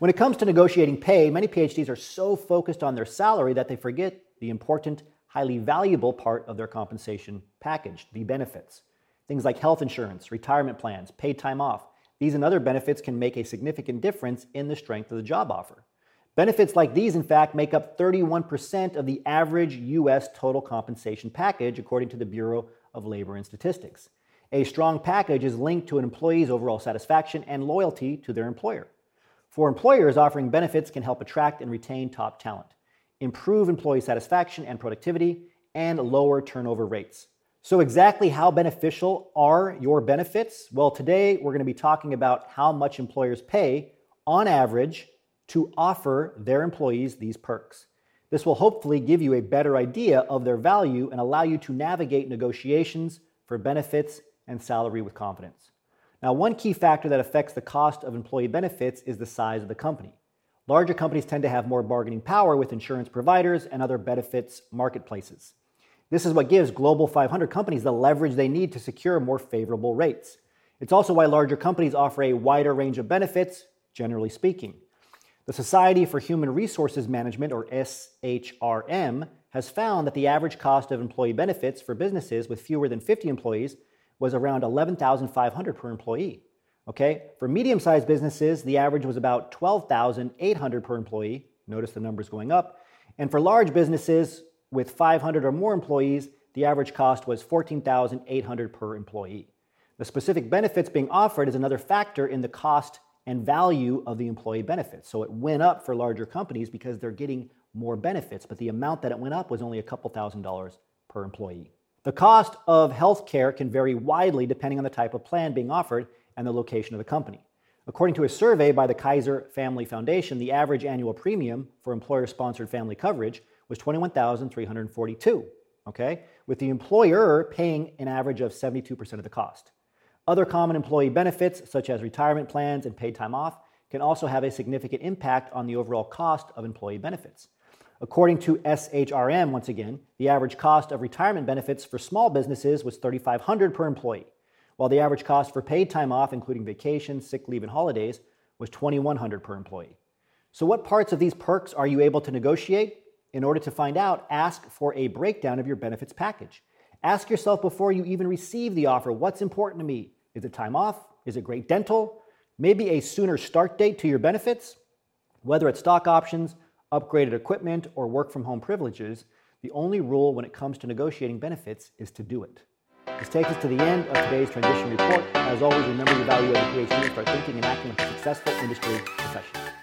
When it comes to negotiating pay, many PhDs are so focused on their salary that they forget the important, highly valuable part of their compensation package, the benefits. Things like health insurance, retirement plans, paid time off. These and other benefits can make a significant difference in the strength of the job offer. Benefits like these, in fact, make up 31% of the average U.S. total compensation package, according to the Bureau of Labor and Statistics. A strong package is linked to an employee's overall satisfaction and loyalty to their employer. For employers, offering benefits can help attract and retain top talent, improve employee satisfaction and productivity, and lower turnover rates. So, exactly how beneficial are your benefits? Well, today we're going to be talking about how much employers pay on average to offer their employees these perks. This will hopefully give you a better idea of their value and allow you to navigate negotiations for benefits and salary with confidence. Now, one key factor that affects the cost of employee benefits is the size of the company. Larger companies tend to have more bargaining power with insurance providers and other benefits marketplaces. This is what gives Global 500 companies the leverage they need to secure more favorable rates. It's also why larger companies offer a wider range of benefits, generally speaking. The Society for Human Resources Management, or SHRM, has found that the average cost of employee benefits for businesses with fewer than 50 employees was around 11,500 per employee. Okay? For medium-sized businesses, the average was about 12,800 per employee. Notice the numbers going up. And for large businesses with 500 or more employees, the average cost was 14,800 per employee. The specific benefits being offered is another factor in the cost and value of the employee benefits. So it went up for larger companies because they're getting more benefits, but the amount that it went up was only a couple thousand dollars per employee. The cost of health care can vary widely depending on the type of plan being offered and the location of the company. According to a survey by the Kaiser Family Foundation, the average annual premium for employer sponsored family coverage was 21,342, okay? With the employer paying an average of 72% of the cost. Other common employee benefits, such as retirement plans and paid time off, can also have a significant impact on the overall cost of employee benefits. According to SHRM, once again, the average cost of retirement benefits for small businesses was $3,500 per employee, while the average cost for paid time off, including vacation, sick leave, and holidays, was $2,100 per employee. So, what parts of these perks are you able to negotiate? In order to find out, ask for a breakdown of your benefits package. Ask yourself before you even receive the offer what's important to me? Is it time off? Is it great dental? Maybe a sooner start date to your benefits? Whether it's stock options, upgraded equipment, or work from home privileges, the only rule when it comes to negotiating benefits is to do it. This takes us to the end of today's transition report. As always, remember the value of a PhD and start thinking and acting like a successful industry professional.